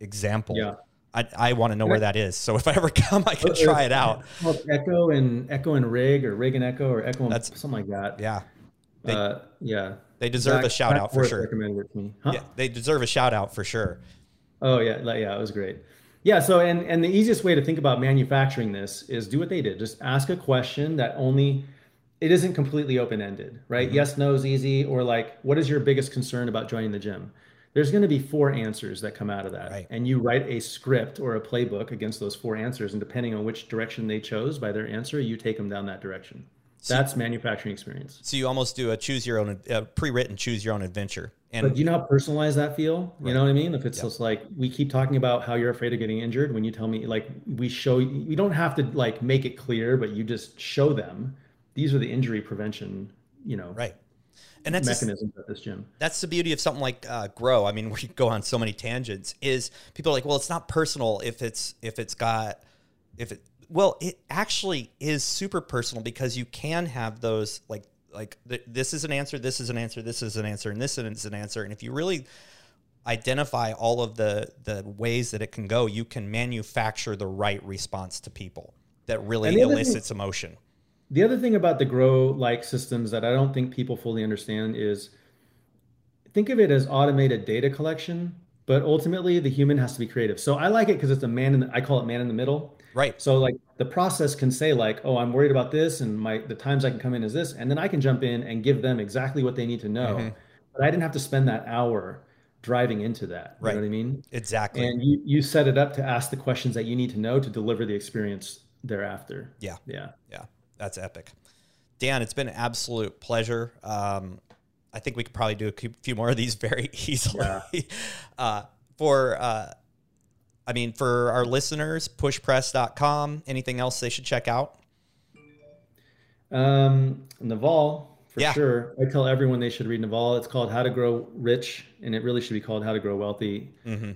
example Yeah. I, I want to know where that is so if i ever come i can try it out Echo and Echo and Rig or Rig and Echo or Echo and That's- something like that. yeah they- uh, yeah. they deserve a shout out for sure Recommended it to me. Huh? yeah they deserve a shout out for sure Oh yeah, yeah, it was great. Yeah, so and and the easiest way to think about manufacturing this is do what they did. Just ask a question that only it isn't completely open-ended, right? Mm-hmm. Yes, no is easy, or like, what is your biggest concern about joining the gym? There's going to be four answers that come out of that, Right. and you write a script or a playbook against those four answers, and depending on which direction they chose by their answer, you take them down that direction. That's manufacturing experience. So you almost do a choose your own, uh, pre-written choose your own adventure. And But you know how personalized that feel? You know what I mean? If it's just like we keep talking about how you're afraid of getting injured, when you tell me like we show we don't have to like make it clear, but you just show them these are the injury prevention, you know, right, and that's mechanisms at this gym. that's the beauty of something like uh, Grow. I mean, we go on so many tangents. Is people are like, well, it's not personal if it's if it's got if it. Well, it actually is super personal because you can have those like like th- this is an answer, this is an answer, this is an answer, and this is an answer. And if you really identify all of the the ways that it can go, you can manufacture the right response to people that really other thing- elicits emotion. The other thing about the grow like systems that I don't think people fully understand is think of it as automated data collection, but ultimately the human has to be creative. So I like it because it's a man in the, I call it man in the middle. Right. So like the process can say like, oh, I'm worried about this, and my the times I can come in is this, and then I can jump in and give them exactly what they need to know. Mm-hmm. But I didn't have to spend that hour driving into that. You Right. know what I mean? Exactly. And you you set it up to ask the questions that you need to know to deliver the experience thereafter. yeah. Yeah. Yeah, that's epic. Dan, it's been an absolute pleasure. Um, I think we could probably do a few more of these very easily. uh, for, uh, I mean, for our listeners, pushpress.com, anything else they should check out? Um, Naval, for Yeah. sure. I tell everyone they should read Naval. It's called How to Grow Rich, and it really should be called How to Grow Wealthy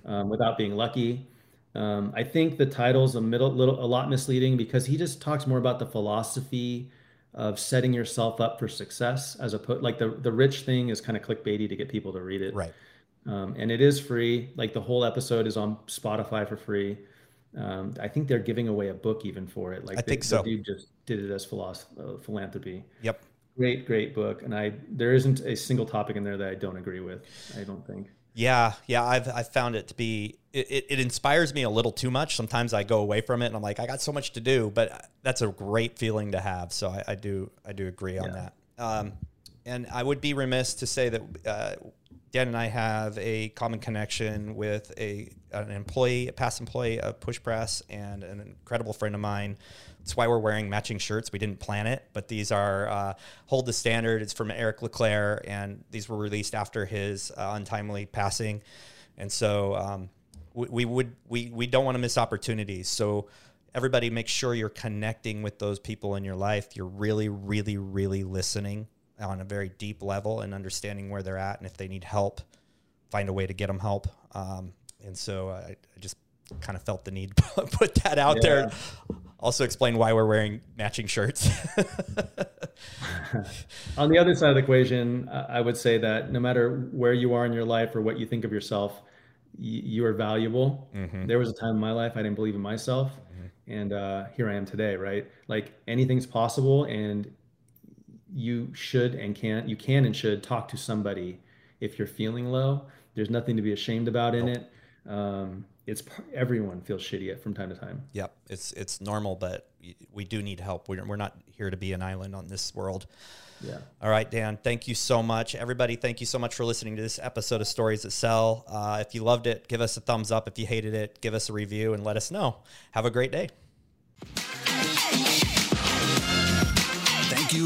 um, Without Being Lucky. Um, I think the title's a middle, little, a lot misleading because he just talks more about the philosophy of setting yourself up for success as a put like the the rich thing is kind of clickbaity to get people to read it. Right. Um, and it is free. Like the whole episode is on Spotify for free. Um, I think they're giving away a book even for it. Like I the, think so. dude just did it as uh, philanthropy. Yep. Great, great book. And I there isn't a single topic in there that I don't agree with. I don't think. Yeah, yeah, I've I've found it to be it, it, it inspires me a little too much. Sometimes I go away from it and I'm like, I got so much to do, but that's a great feeling to have. So I, I do I do agree on Yeah. that. Um, and I would be remiss to say that uh, Dan and I have a common connection with a an employee, a past employee of Push Press, and an incredible friend of mine. That's why we're wearing matching shirts. We didn't plan it, but these are uh, Hold the Standard. It's from Eric Leclaire, and these were released after his uh, untimely passing. And so um, we, we would we we don't want to miss opportunities. So everybody, make sure you're connecting with those people in your life. You're really, really, really listening on a very deep level and understanding where they're at, and if they need help, find a way to get them help. Um, and so I, I just kind of felt the need to put that out there. Also, explain why we're wearing matching shirts. On the other side of the equation, I would say that no matter where you are in your life or what you think of yourself, you are valuable. There was a time in my life I didn't believe in myself, and uh, here I am today. Right? Like anything's possible, and you should and can you can and should talk to somebody if you're feeling low. There's nothing to be ashamed about in it. Um, it's everyone feels shitty at from time to time. Yep, it's it's normal, but we do need help. We're, we're not here to be an island on this world. Yeah. All right, Dan, thank you so much. Everybody, thank you so much for listening to this episode of Stories That Sell. Uh, if you loved it, give us a thumbs up. If you hated it, give us a review and let us know. Have a great day.